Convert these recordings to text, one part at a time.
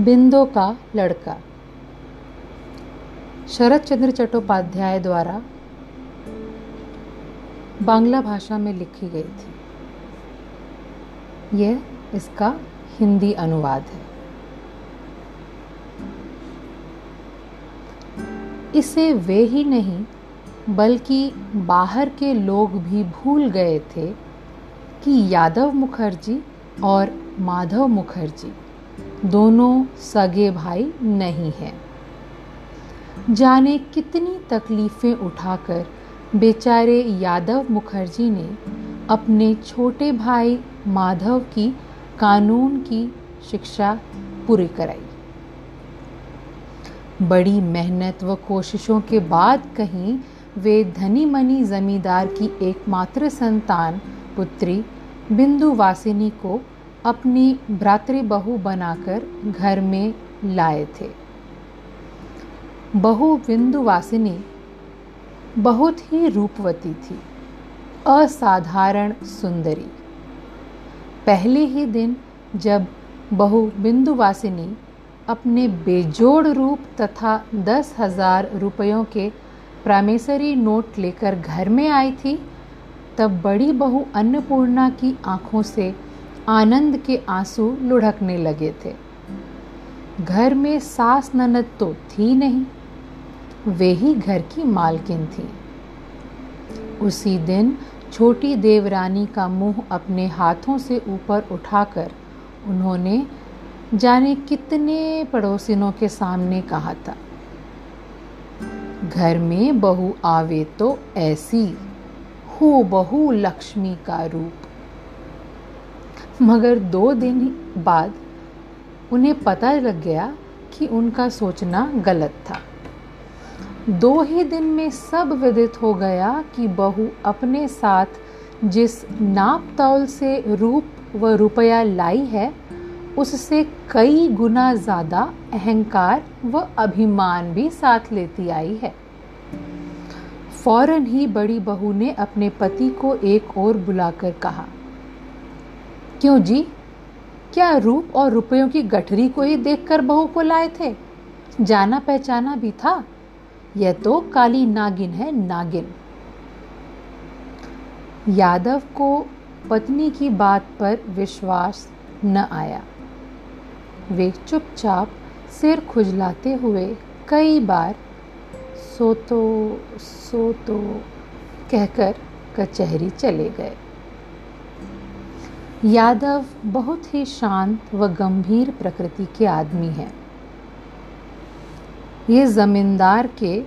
बिंदो का लड़का। शरद चंद्र चट्टोपाध्याय द्वारा बांग्ला भाषा में लिखी गई थी। यह इसका हिंदी अनुवाद है। इसे वे ही नहीं, बल्कि बाहर के लोग भी भूल गए थे कि यादव मुखर्जी और माधव मुखर्जी दोनों सगे भाई नहीं हैं। जाने कितनी तकलीफ़ें उठाकर बेचारे यादव मुखर्जी ने अपने छोटे भाई माधव की कानून की शिक्षा पूरी कराई। बड़ी मेहनत व कोशिशों के बाद कहीं वे धनी मनी जमींदार की एकमात्र संतान पुत्री बिंदु वासिनी को अपनी भ्रातृ भ्रातृबहू बनाकर घर में लाए थे। बहु बिंदु वासिनी बहुत ही रूपवती थी, असाधारण सुंदरी। पहले ही दिन जब बहु बिंदु वासिनी अपने बेजोड़ रूप तथा दस हज़ार रुपयों के प्रामेसरी नोट लेकर घर में आई थी, तब बड़ी बहू अन्नपूर्णा की आँखों से आनंद के आँसू लुढ़कने लगे थे। घर में सास ननद तो थी नहीं, वे ही घर की मालकिन थी। उसी दिन छोटी देवरानी का मुँह अपने हाथों से ऊपर उठाकर उन्होंने जाने कितने पड़ोसिनों के सामने कहा था, घर में बहू आवे तो ऐसी हो बहु लक्ष्मी का रूप मगर दो दिन बाद उन्हें पता लग गया कि उनका सोचना गलत था। दो ही दिन में सब विदित हो गया कि बहू अपने साथ जिस नाप तौल से रूप व रुपया लाई है, उससे कई गुना ज़्यादा अहंकार व अभिमान भी साथ लेती आई है। फ़ौरन ही बड़ी बहू ने अपने पति को एक और बुलाकर कहा क्यों जी? क्या रूप और रुपयों की गठरी को ही देखकर बहू को लाए थे? जाना पहचाना भी था। यह तो काली नागिन है, नागिन। यादव को पत्नी की बात पर विश्वास न आया। वे चुपचाप सिर खुजलाते हुए कई बार सो तो सो तो कहकर कचहरी चले गए। यादव बहुत ही शांत व गंभीर प्रकृति के आदमी हैं। ये जमींदार के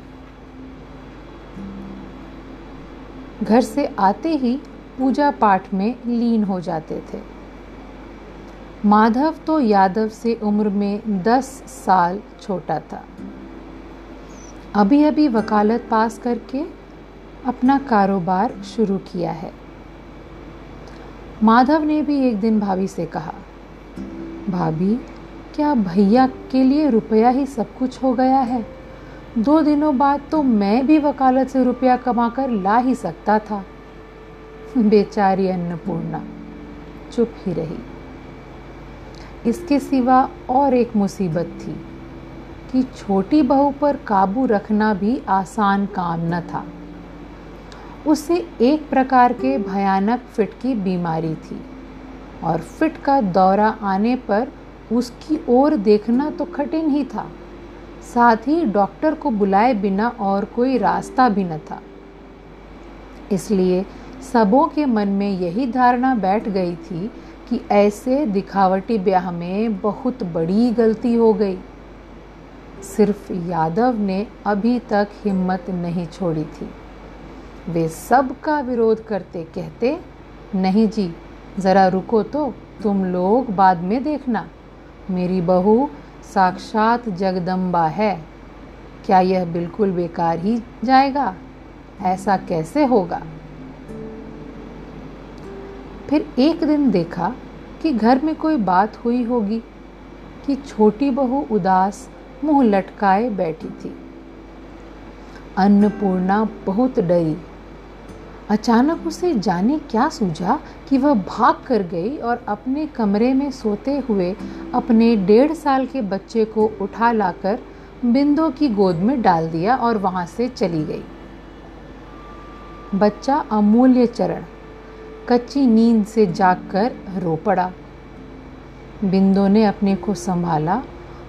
घर से आते ही पूजा पाठ में लीन हो जाते थे। माधव तो यादव से उम्र में दस साल छोटा था। अभी अभी वकालत पास करके अपना कारोबार शुरू किया है। माधव ने भी एक दिन भाभी से कहा, भाभी, क्या भैया के लिए रुपया ही सब कुछ हो गया है? दो दिनों बाद तो मैं भी वकालत से रुपया कमाकर ला ही सकता था। बेचारी अन्नपूर्णा चुप ही रही। इसके सिवा और एक मुसीबत थी कि छोटी बहू पर काबू रखना भी आसान काम न था। उसे एक प्रकार के भयानक फिट की बीमारी थी। और फिट का दौरा आने पर उसकी ओर देखना तो कठिन ही था। साथ ही डॉक्टर को बुलाए बिना और कोई रास्ता भी न था। इसलिए सबों के मन में यही धारणा बैठ गई थी कि ऐसे दिखावटी ब्याह में बहुत बड़ी गलती हो गई। सिर्फ़ यादव ने अभी तक हिम्मत नहीं छोड़ी थी। वे सब का विरोध करते कहते, नहीं जी, ज़रा रुको तो तुम लोग बाद में देखना। मेरी बहू साक्षात जगदम्बा है। क्या यह बिल्कुल बेकार ही जाएगा? ऐसा कैसे होगा? फिर एक दिन देखा कि घर में कोई बात हुई होगी कि छोटी बहू उदास मुँह लटकाए बैठी थी। अन्नपूर्णा बहुत डरी। अचानक उसे जाने क्या सूझा कि वह भाग कर गई और अपने कमरे में सोते हुए अपने डेढ़ साल के बच्चे को उठा लाकर बिंदु की गोद में डाल दिया और वहाँ से चली गई। बच्चा अमूल्य चरण, कच्ची नींद से जागकर रो पड़ा। बिंदु ने अपने को संभाला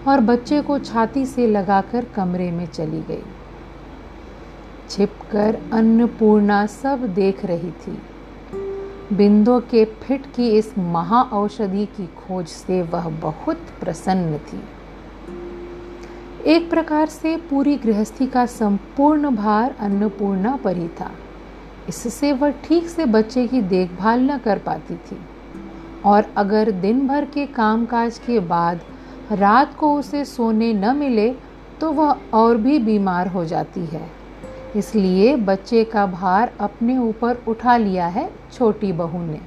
और बच्चे को छाती से लगाकर कमरे में चली गई। छिपकर अन्नपूर्णा सब देख रही थी। बिंदु के फिट की इस महा औषधि की खोज से वह बहुत प्रसन्न थी। एक प्रकार से पूरी गृहस्थी का संपूर्ण भार अन्नपूर्णा पर ही था। इससे वह ठीक से बच्चे की देखभाल न कर पाती थी। और अगर दिन भर के कामकाज के बाद रात को उसे सोने न मिले तो वह और भी बीमार हो जाती है। इसलिए बच्चे का भार अपने ऊपर उठा लिया है छोटी बहू ने।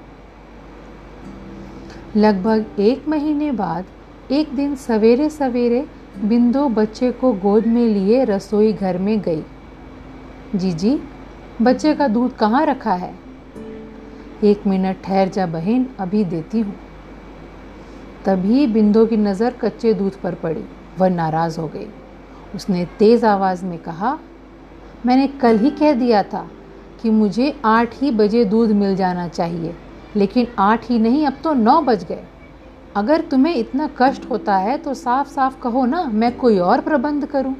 लगभग एक महीने बाद, एक दिन सवेरे सवेरे बिंदु बच्चे को गोद में लिए रसोई घर में गई। जीजी, बच्चे का दूध कहाँ रखा है? एक मिनट ठहर जा बहन, अभी देती हूँ। तभी बिंदु की नज़र कच्चे दूध पर पड़ी, वह नाराज़ हो गई। उसने तेज़ आवाज़ में कहा मैंने कल ही कह दिया था कि मुझे आठ ही बजे दूध मिल जाना चाहिए, लेकिन आठ ही नहीं, अब तो नौ बज गए। अगर तुम्हें इतना कष्ट होता है तो साफ़ साफ़ कहो ना, मैं कोई और प्रबंध करूँ।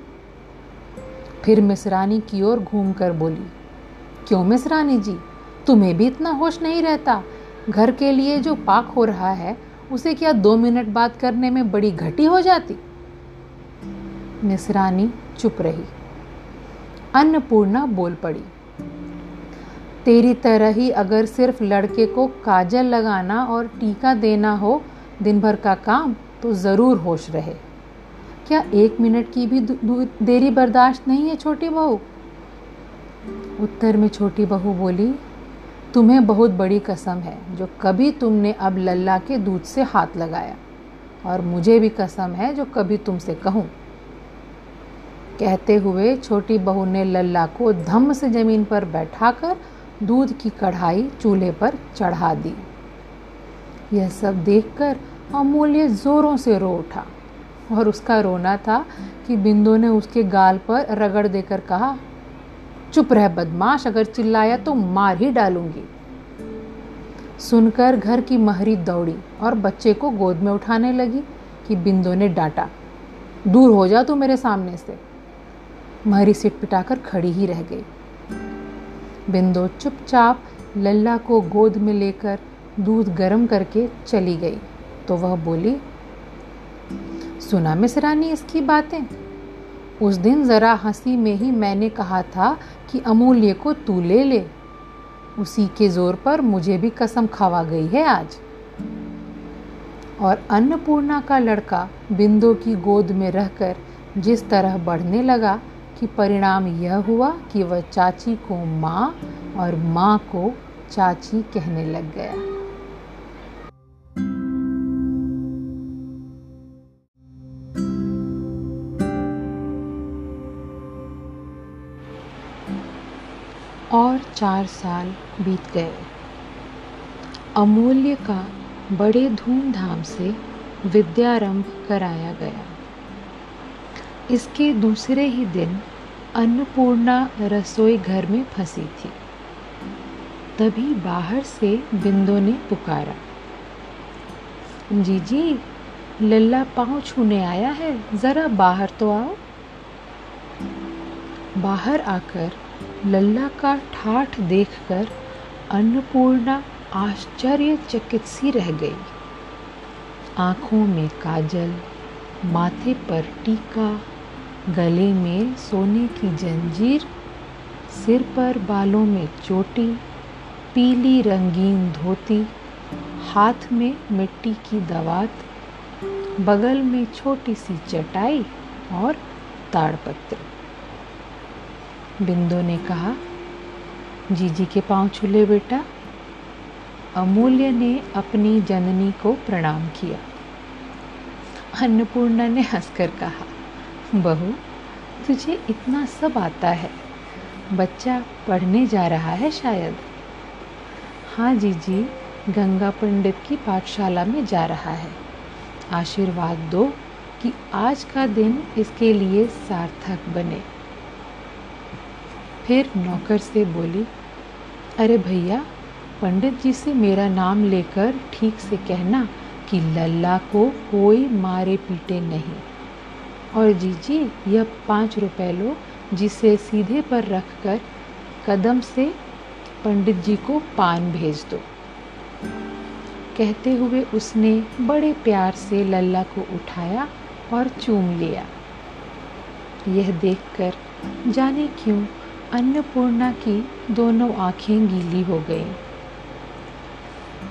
फिर मिसरानी की ओर घूम कर बोली, क्यों मिसरानी जी? तुम्हें भी इतना होश नहीं रहता? घर के लिए जो पाक हो रहा है, उसे क्या दो मिनट बात करने में बड़ी घटी हो जाती? मिसरानी चुप रही। अन्नपूर्णा बोल पड़ी। तेरी तरह ही अगर सिर्फ़ लड़के को काजल लगाना और टीका देना हो दिन भर का काम तो ज़रूर होश रहे। क्या एक मिनट की भी देरी बर्दाश्त नहीं है छोटी बहू? उत्तर में छोटी बहू बोली, तुम्हें बहुत बड़ी कसम है, जो कभी तुमने अब लल्ला के दूध से हाथ लगाया, और मुझे भी कसम है जो कभी तुमसे कहूँ। कहते हुए छोटी बहू ने लल्ला को धम्म से ज़मीन पर बैठाकर दूध की कढ़ाई चूल्हे पर चढ़ा दी। यह सब देखकर अमूल्य ज़ोरों से रो उठा और उसका रोना था कि बिंदु ने उसके गाल पर रगड़ देकर कहा, चुप रह बदमाश, अगर चिल्लाया तो मार ही डालूँगी। सुनकर घर की महरी दौड़ी और बच्चे को गोद में उठाने लगी कि बिंदु ने डांटा, दूर हो जा तू मेरे सामने से। महरी सिट पिटाकर खड़ी ही रह गई। बिंदु चुपचाप लल्ला को गोद में लेकर दूध गर्म करके चली गई। तो वह बोली, सुना मिसरानी इसकी बातें? उस दिन ज़रा हँसी में ही मैंने कहा था कि अमूल्य को तू ले ले। उसी के ज़ोर पर मुझे भी कसम खावा गई है आज। और अन्नपूर्णा का लड़का बिंदु की गोद में रहकर जिस तरह बढ़ने लगा कि परिणाम यह हुआ कि वह चाची को माँ और माँ को चाची कहने लग गया। और चार साल बीत गए। अमूल्य का बड़े धूमधाम से विद्यारंभ कराया गया। इसके दूसरे ही दिन अन्नपूर्णा रसोई घर में फंसी थी। तभी बाहर से बिंदु ने पुकारा जी जी लल्ला पाँव छूने आया है, ज़रा बाहर तो आओ। बाहर आकर लल्ला का ठाठ देखकर अन्नपूर्णा आश्चर्यचकित सी रह गई। आँखों में काजल, माथे पर टीका गले में सोने की जंजीर, सिर पर बालों में चोटी, पीली रंगीन धोती, हाथ में मिट्टी की दवात, बगल में छोटी सी चटाई और ताड़पत्र। बिंदु ने कहा जीजी के पाँव छूले बेटा। अमूल्य ने अपनी जननी को प्रणाम किया। अन्नपूर्णा ने हंसकर कहा बहू, तुझे इतना सब आता है। बच्चा पढ़ने जा रहा है शायद। हाँ जी जी गंगा पंडित की पाठशाला में जा रहा है। आशीर्वाद दो कि आज का दिन इसके लिए सार्थक बने। फिर नौकर से बोली, अरे भैया, पंडित जी से मेरा नाम लेकर ठीक से कहना कि लल्ला को कोई मारे पीटे नहीं। और जीजी, यह पाँच रुपए लो, जिसे सीधे पर रख कर कदम से पंडित जी को पान भेज दो। कहते हुए उसने बड़े प्यार से लल्ला को उठाया और चूम लिया। यह देखकर जाने क्यों अन्नपूर्णा की दोनों आँखें गीली हो गईं।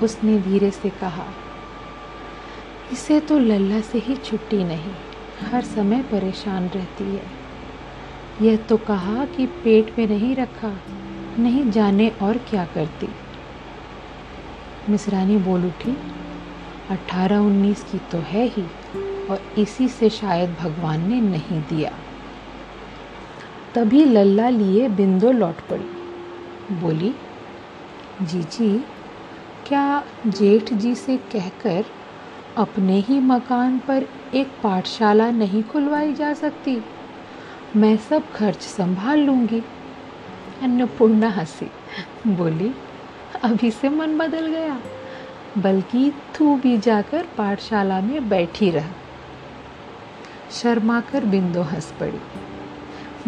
उसने धीरे से कहा, इसे तो लल्ला से ही छुट्टी नहीं। हर समय परेशान रहती है। यह तो कहा कि पेट में नहीं रखा, नहीं जाने और क्या करती। मिसरानी बोल उठी, अठारह उन्नीस की तो है ही, और इसी से शायद भगवान ने नहीं दिया। तभी लल्ला लिए बिंदो लौट पड़ी। बोली जी जी क्या जेठ जी से कहकर अपने ही मकान पर एक पाठशाला नहीं खुलवाई जा सकती। मैं सब खर्च संभाल लूँगी। अन्नपूर्णा हँसी। बोली, अभी से मन बदल गया। बल्कि तू भी जाकर पाठशाला में बैठी रह। शर्मा कर बिंदो हंस पड़ी।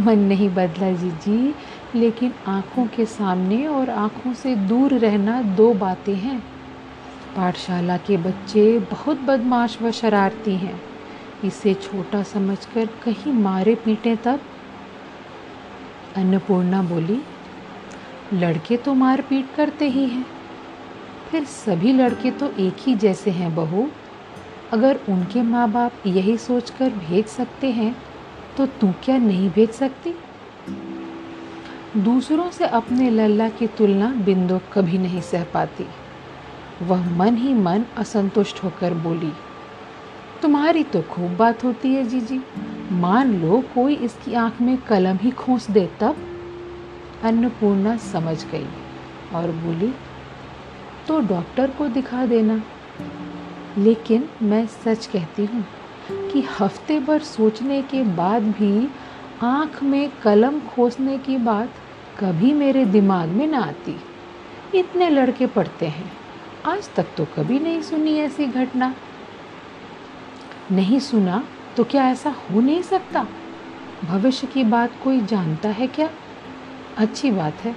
मन नहीं बदला जी जी, लेकिन आँखों के सामने और आँखों से दूर रहना दो बातें हैं। पाठशाला के बच्चे बहुत बदमाश व शरारती हैं। इसे छोटा समझकर कहीं मारे पीटे तब? अन्नपूर्णा बोली, लड़के तो मार पीट करते ही हैं। फिर सभी लड़के तो एक ही जैसे हैं बहू। अगर उनके माँ बाप यही सोचकर भेज सकते हैं तो तू क्या नहीं भेज सकती? दूसरों से अपने लल्ला की तुलना बिंदु कभी नहीं सह पाती। वह मन ही मन असंतुष्ट होकर बोली, तुम्हारी तो खूब बात होती है, जीजी। मान लो कोई इसकी आँख में कलम ही खोस दे तब? अन्नपूर्णा समझ गई और बोली तो डॉक्टर को दिखा देना। लेकिन मैं सच कहती हूँ कि हफ़्ते भर सोचने के बाद भी आँख में कलम खोसने की बात कभी मेरे दिमाग में ना आती। इतने लड़के पढ़ते हैं। आज तक तो कभी नहीं सुनी ऐसी घटना। नहीं सुना तो क्या ऐसा हो नहीं सकता? भविष्य की बात कोई जानता है क्या? अच्छी बात है,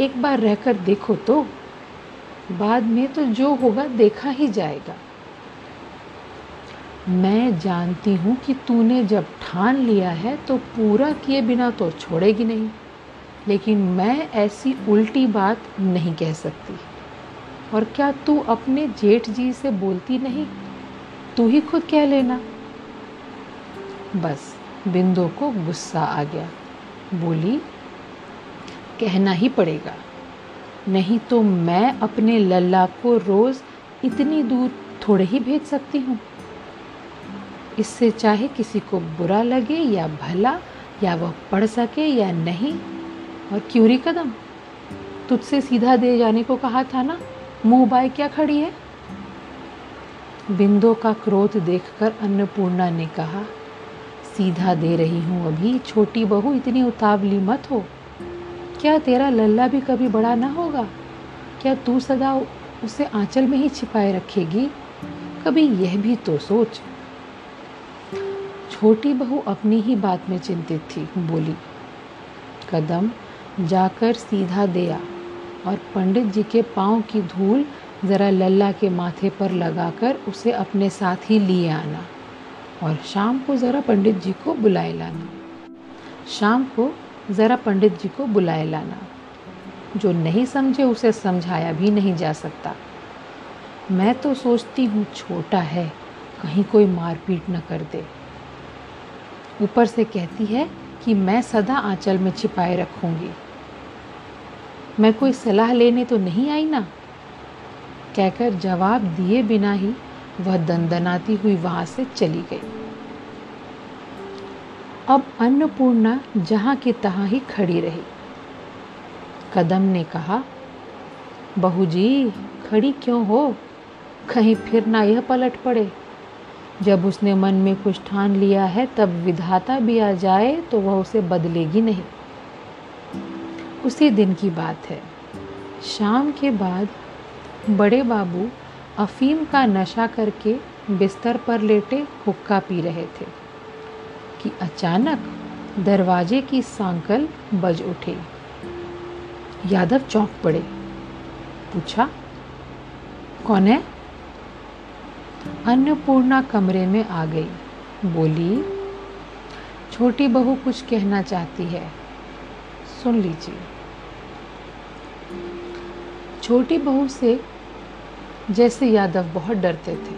एक बार रहकर देखो तो। बाद में तो जो होगा देखा ही जाएगा। मैं जानती हूँ कि तूने जब ठान लिया है तो पूरा किए बिना तो छोड़ेगी नहीं, लेकिन मैं ऐसी उल्टी बात नहीं कह सकती। और क्या तू अपने जेठ जी से बोलती नहीं? तू ही खुद कह लेना। बस बिंदु को गुस्सा आ गया। बोली, कहना ही पड़ेगा। नहीं तो मैं अपने लल्ला को रोज़ इतनी दूर थोड़े ही भेज सकती हूँ। इससे चाहे किसी को बुरा लगे या भला, या वह पढ़ सके या नहीं। और क्यूरी कदम? तुझसे सीधा दे जाने को कहा था ना? मुँह बाय क्या खड़ी है? बिंदु का क्रोध देखकर अन्नपूर्णा ने कहा, सीधा दे रही हूँ अभी, छोटी बहू, इतनी उतावली मत हो। क्या तेरा लल्ला भी कभी बड़ा ना होगा? क्या तू सदा उसे आंचल में ही छिपाए रखेगी? कभी यह भी तो सोच। छोटी बहू अपनी ही बात में चिंतित थी, बोली, कदम जाकर सीधा दिया और पंडित जी के पाँव की धूल ज़रा लल्ला के माथे पर लगाकर उसे अपने साथ ही लिए आना और शाम को ज़रा पंडित जी को बुलाए लाना। शाम को ज़रा पंडित जी को बुलाए लाना। जो नहीं समझे उसे समझाया भी नहीं जा सकता। मैं तो सोचती हूँ छोटा है, कहीं कोई मारपीट न कर दे। ऊपर से कहती है कि मैं सदा आंचल में छिपाए रखूँगी। मैं कोई सलाह लेने तो नहीं आई ना? कहकर जवाब दिए बिना ही वह दंदनाती हुई वहाँ से चली गई। अब अन्नपूर्णा जहाँ की तहाँ ही खड़ी रही। कदम ने कहा, बहू जी, खड़ी क्यों हो? कहीं फिर ना यह पलट पड़े। जब उसने मन में कुछ ठान लिया है, तब विधाता भी आ जाए तो वह उसे बदलेगी नहीं। उसी दिन की बात है। शाम के बाद बड़े बाबू अफीम का नशा करके बिस्तर पर लेटे हुक्का पी रहे थे कि अचानक दरवाजे की सांकल बज उठे। यादव चौंक पड़े। पूछा, कौन है? अन्नपूर्णा कमरे में आ गई। बोली, छोटी बहू कुछ कहना चाहती है। सुन लीजिए। छोटी बहू से जैसे यादव बहुत डरते थे।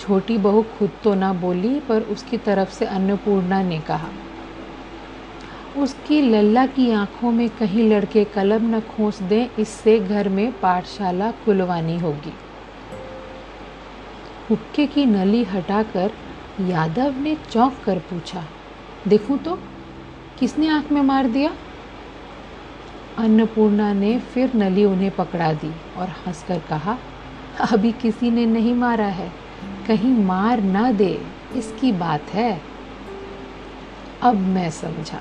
छोटी बहू खुद तो ना बोली, पर उसकी तरफ़ से अन्नपूर्णा ने कहा, उसकी लल्ला की आँखों में कहीं लड़के कलम न खोस दें, इससे घर में पाठशाला खुलवानी होगी। हुक्के की नली हटाकर यादव ने चौंक कर पूछा, देखूँ तो? किसने आँख में मार दिया? अन्नपूर्णा ने फिर नली उन्हें पकड़ा दी और हंसकर कहा, अभी किसी ने नहीं मारा है। कहीं मार ना दे। इसकी बात है। अब मैं समझा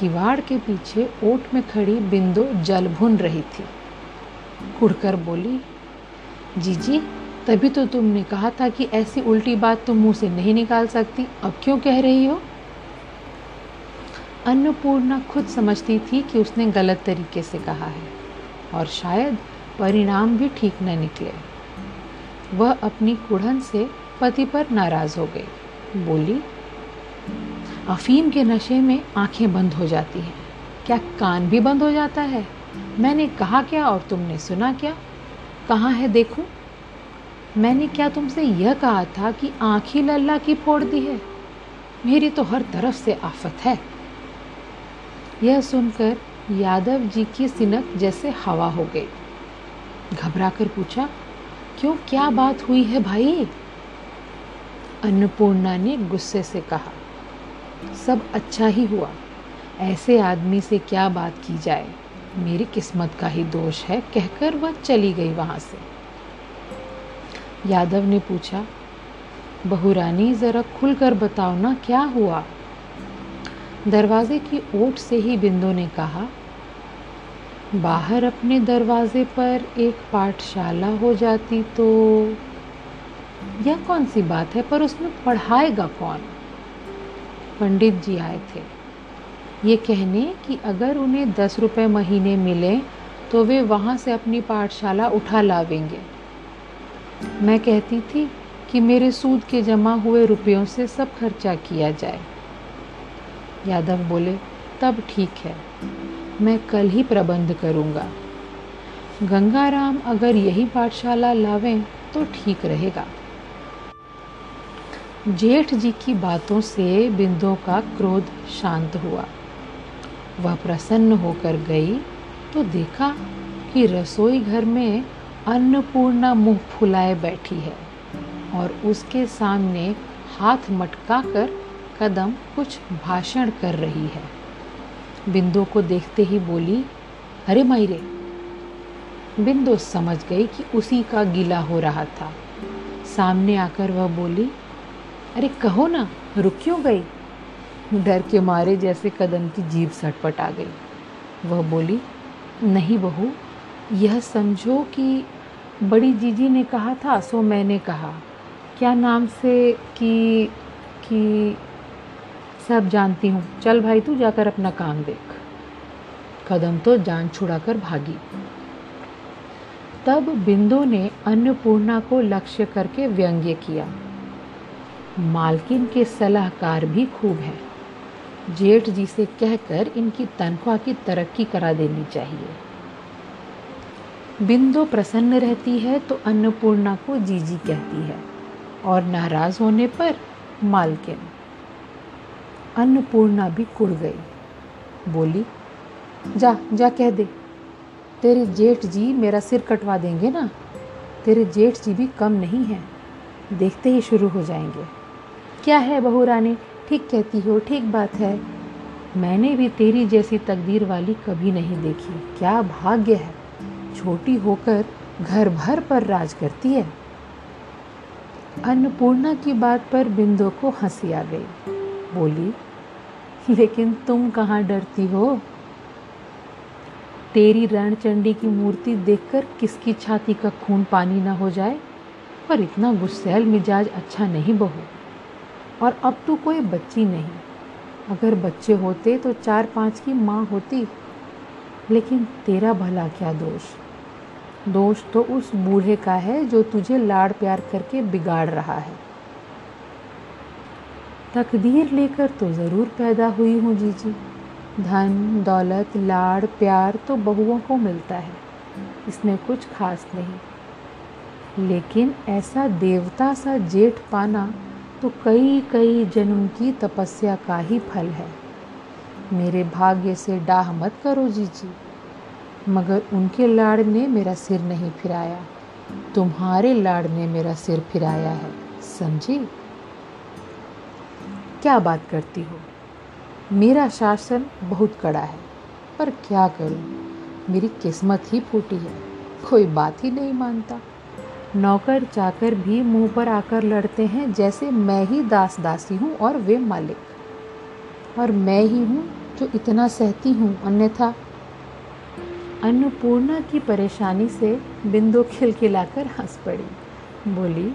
किवाड़ के पीछे ओट में खड़ी बिंदु जल भुन रही थी। कुड़कर बोली जीजी तभी तो तुमने कहा था कि ऐसी उल्टी बात तुम मुँह से नहीं निकाल सकती। अब क्यों कह रही हो? अन्नपूर्णा खुद समझती थी कि उसने गलत तरीके से कहा है, और शायद परिणाम भी ठीक न निकले। वह अपनी कुढ़न से पति पर नाराज़ हो गई। बोली, अफीम के नशे में आँखें बंद हो जाती हैं। क्या कान भी बंद हो जाता है? मैंने कहा क्या और तुमने सुना क्या? कहाँ है देखूँ? मैंने क्या तुमसे यह कहा था कि आँख ही लल्ला की फोड़ दी है? मेरी तो हर तरफ़ से आफत है। यह सुनकर यादव जी की सिनक जैसे हवा हो गई। घबरा कर पूछा, क्यों, क्या बात हुई है भाई? अन्नपूर्णा ने गुस्से से कहा, सब अच्छा ही हुआ। ऐसे आदमी से क्या बात की जाए? मेरी किस्मत का ही दोष है, कहकर वह चली गई वहाँ से। यादव ने पूछा बहुरानी ज़रा खुलकर बताओ ना, क्या हुआ? दरवाजे की ओट से ही बिंदु ने कहा, बाहर अपने दरवाजे पर एक पाठशाला हो जाती तो यह कौन सी बात है? पर उसमें पढ़ाएगा कौन? पंडित जी आए थे। ये कहने कि अगर उन्हें दस रुपये महीने मिले तो वे वहाँ से अपनी पाठशाला उठा लावेंगे। मैं कहती थी कि मेरे सूद के जमा हुए रुपयों से सब खर्चा किया जाए। यादव बोले, तब ठीक है, मैं कल ही प्रबंध करूँगा। गंगाराम अगर यही पाठशाला लावें तो ठीक रहेगा। जेठ जी की बातों से बिंदु का क्रोध शांत हुआ। वह प्रसन्न होकर गई तो देखा कि रसोई घर में अन्नपूर्णा मुँह फुलाए बैठी है और उसके सामने हाथ मटका कर कदम कुछ भाषण कर रही है। बिंदु को देखते ही बोली, अरे मायरे, बिंदु समझ गई कि उसी का गीला हो रहा था। सामने आकर वह बोली, अरे कहो ना, रुक क्यों गई? डर के मारे जैसे कदम की जीभ सटपट आ गई। वह बोली, नहीं बहू, यह समझो कि बड़ी जीजी ने कहा था, सो मैंने कहा। क्या नाम से, कि कि सब जानती हूँ। चल भाई तू जाकर अपना काम देख। कदम तो जान छुड़ाकर भागी। तब बिंदु ने अन्नपूर्णा को लक्ष्य करके व्यंग्य किया। मालकिन के सलाहकार भी खूब हैं। जेठ जी से कहकर इनकी तनख्वाह की तरक्की करा देनी चाहिए। बिंदु प्रसन्न रहती है तो अन्नपूर्णा को जीजी कहती है और नाराज़ होने पर मालकिन अन्नपूर्णा भी कुड़ गई। बोली, जा जा कह दे। तेरे जेठ जी मेरा सिर कटवा देंगे ना? तेरे जेठ जी भी कम नहीं हैं। देखते ही शुरू हो जाएँगे। क्या है बहू रानी? ठीक कहती हो, ठीक बात है। मैंने भी तेरी जैसी तकदीर वाली कभी नहीं देखी। क्या भाग्य है? छोटी होकर घर भर पर राज करती है। अन्नपूर्णा की बात पर बिंदु को हँसी आ गई। बोली, लेकिन तुम कहाँ डरती हो? तेरी रणचंडी की मूर्ति देखकर किसकी छाती का खून पानी ना हो जाए? पर इतना गुस्सेल मिजाज अच्छा नहीं बहू। और अब तो कोई बच्ची नहीं। अगर बच्चे होते तो चार पाँच की माँ होती। लेकिन तेरा भला क्या दोष? दोष तो उस बूढ़े का है जो तुझे लाड़ प्यार करके बिगाड़ रहा है। तकदीर लेकर तो ज़रूर पैदा हुई हूँ, जीजी। धन, दौलत, लाड़, प्यार तो बहुओं को मिलता है, इसमें कुछ खास नहीं। लेकिन ऐसा देवता सा जेठ पाना तो कई कई जन्म की तपस्या का ही फल है। मेरे भाग्य से डाह मत करो, जीजी। मगर उनके लाड़ ने मेरा सिर नहीं फिराया। तुम्हारे लाड़ ने मेरा सिर फिराया है, समझी? क्या बात करती हो? मेरा शासन बहुत कड़ा है, पर क्या करूँ? मेरी किस्मत ही फूटी है, कोई बात ही नहीं मानता। नौकर चाकर भी मुँह पर आकर लड़ते हैं, जैसे मैं ही दास दासी हूँ और वे मालिक। और मैं ही हूँ जो इतना सहती हूँ, अन्यथा अन्नपूर्णा की परेशानी से बिंदु खिलखिलाकर हंस पड़ी। बोली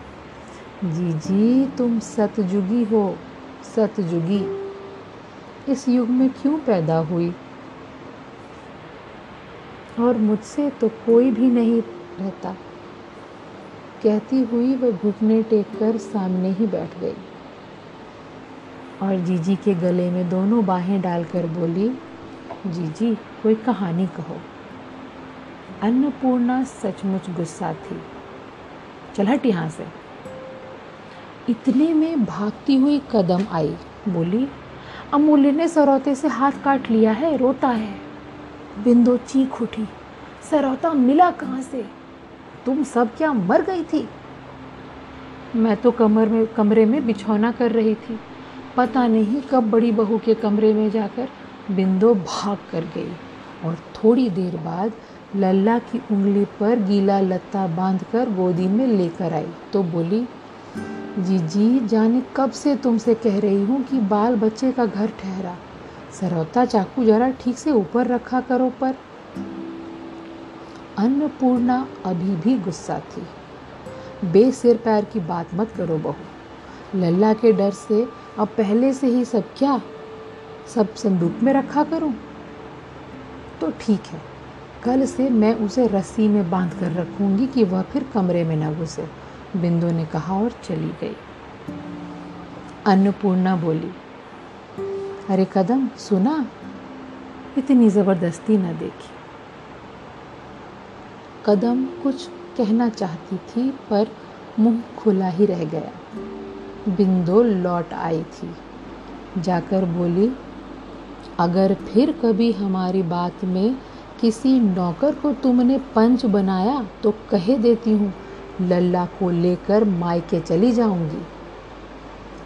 जी जी तुम सतजुगी हो। सतयुगी, इस युग में क्यों पैदा हुई? और मुझसे तो कोई भी नहीं रहता। कहती हुई वह घुटने टेक कर सामने ही बैठ गई। और जीजी के गले में दोनों बाहें डालकर बोली, जीजी, कोई कहानी कहो। अन्नपूर्णा सचमुच गुस्सा थी। चल हट यहाँ से। इतने में भागती हुई कदम आई। बोली, अमूल्य ने सरौते से हाथ काट लिया है, रोता है। बिंदु चीख उठी, सरौता मिला कहाँ से? तुम सब क्या मर गई थी? मैं तो कमर में, कमरे में बिछौना कर रही थी। पता नहीं कब बड़ी बहू के कमरे में जाकर बिंदु भाग कर गई और थोड़ी देर बाद लल्ला की उंगली पर गीला लत्ता बांधकर गोदी में लेकर आई। तो बोली जी जी, जाने कब से तुमसे कह रही हूँ कि बाल बच्चे का घर ठहरा। सरौता चाकू जरा ठीक से ऊपर रखा करो पर। अन्नपूर्णा अभी भी गुस्सा थी। बेसिर पैर की बात मत करो बहू। लल्ला के डर से अब पहले से ही सब क्या? सब संदूक में रखा करूँ? तो ठीक है। कल से मैं उसे रस्सी में बाँध कर रखूँगी कि वह फिर कमरे में न घुसे। बिंदु ने कहा और चली गई। अन्नपूर्णा बोली, अरे कदम, सुना? इतनी ज़बरदस्ती न देखी कदम कुछ कहना चाहती थी, पर मुँह खुला ही रह गया। बिंदु लौट आई थी। जाकर बोली, अगर फिर कभी हमारी बात में किसी नौकर को तुमने पंच बनाया तो कहे देती हूँ लल्ला को लेकर मायके चली जाऊँगी।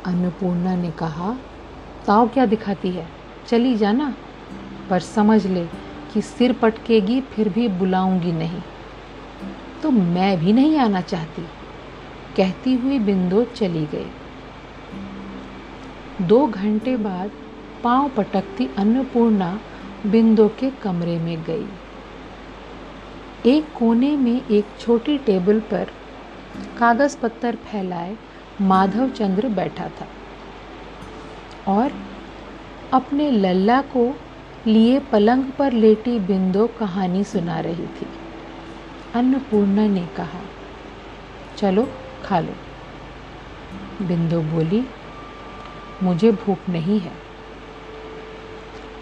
अन्नपूर्णा ने कहा ताव क्या दिखाती है? चली जाना। पर समझ ले कि सिर पटकेगी, फिर भी बुलाऊँगी नहीं। तो मैं भी नहीं आना चाहती। कहती हुई बिंदु चली गई। दो घंटे बाद पाँव पटकती अन्नपूर्णा बिंदु के कमरे में गई। एक कोने में एक छोटी टेबल पर कागज़ पत्थर फैलाए, माधव चंद्र बैठा था और अपने लल्ला को लिए पलंग पर लेटी बिंदु कहानी सुना रही थी। अन्नपूर्णा ने कहा, चलो, खा लो। बिंदु बोली, मुझे भूख नहीं है।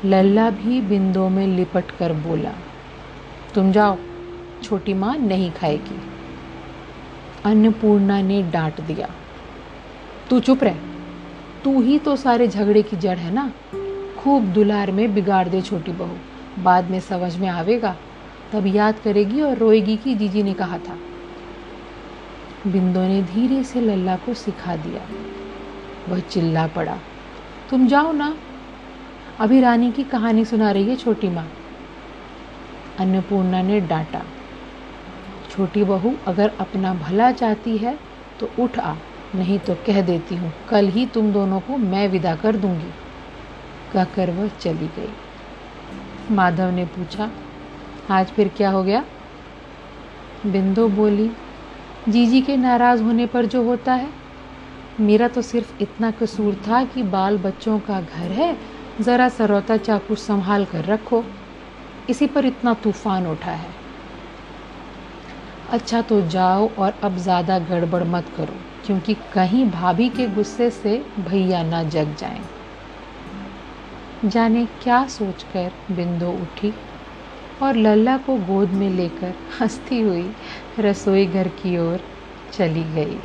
लल्ला भी बिंदु में लिपट कर बोला, तुम जाओ, छोटी माँ नहीं खाएगी। अन्नपूर्णा ने डांट दिया। तू चुप रह। तू ही तो सारे झगड़े की जड़ है ना? खूब दुलार में बिगाड़ दे छोटी बहू। बाद में समझ में आवेगा, तब याद करेगी और रोएगी कि जीजी ने कहा था। बिंदु ने धीरे से लल्ला को सिखा दिया। वह चिल्ला पड़ा। तुम जाओ ना। अभी रानी की कहानी सुना रही है छोटी माँ। अन्नपूर्णा ने डांटा। छोटी बहू अगर अपना भला चाहती है तो उठ आ, नहीं तो कह देती हूँ, कल ही तुम दोनों को मैं विदा कर दूँगी, कहकर वह चली गई। माधव ने पूछा, आज फिर क्या हो गया? बिंदु बोली, जीजी के नाराज़ होने पर जो होता है। मेरा तो सिर्फ़ इतना कसूर था कि बाल बच्चों का घर है, ज़रा सरौता चाकू संभाल कर रखो। इसी पर इतना तूफ़ान उठा है। अच्छा तो जाओ और अब ज़्यादा गड़बड़ मत करो, क्योंकि कहीं भाभी के गुस्से से भैया ना जग जाएँ। जाने क्या सोचकर बिंदु उठी और लल्ला को गोद में लेकर हंसती हुई रसोई घर की ओर चली गई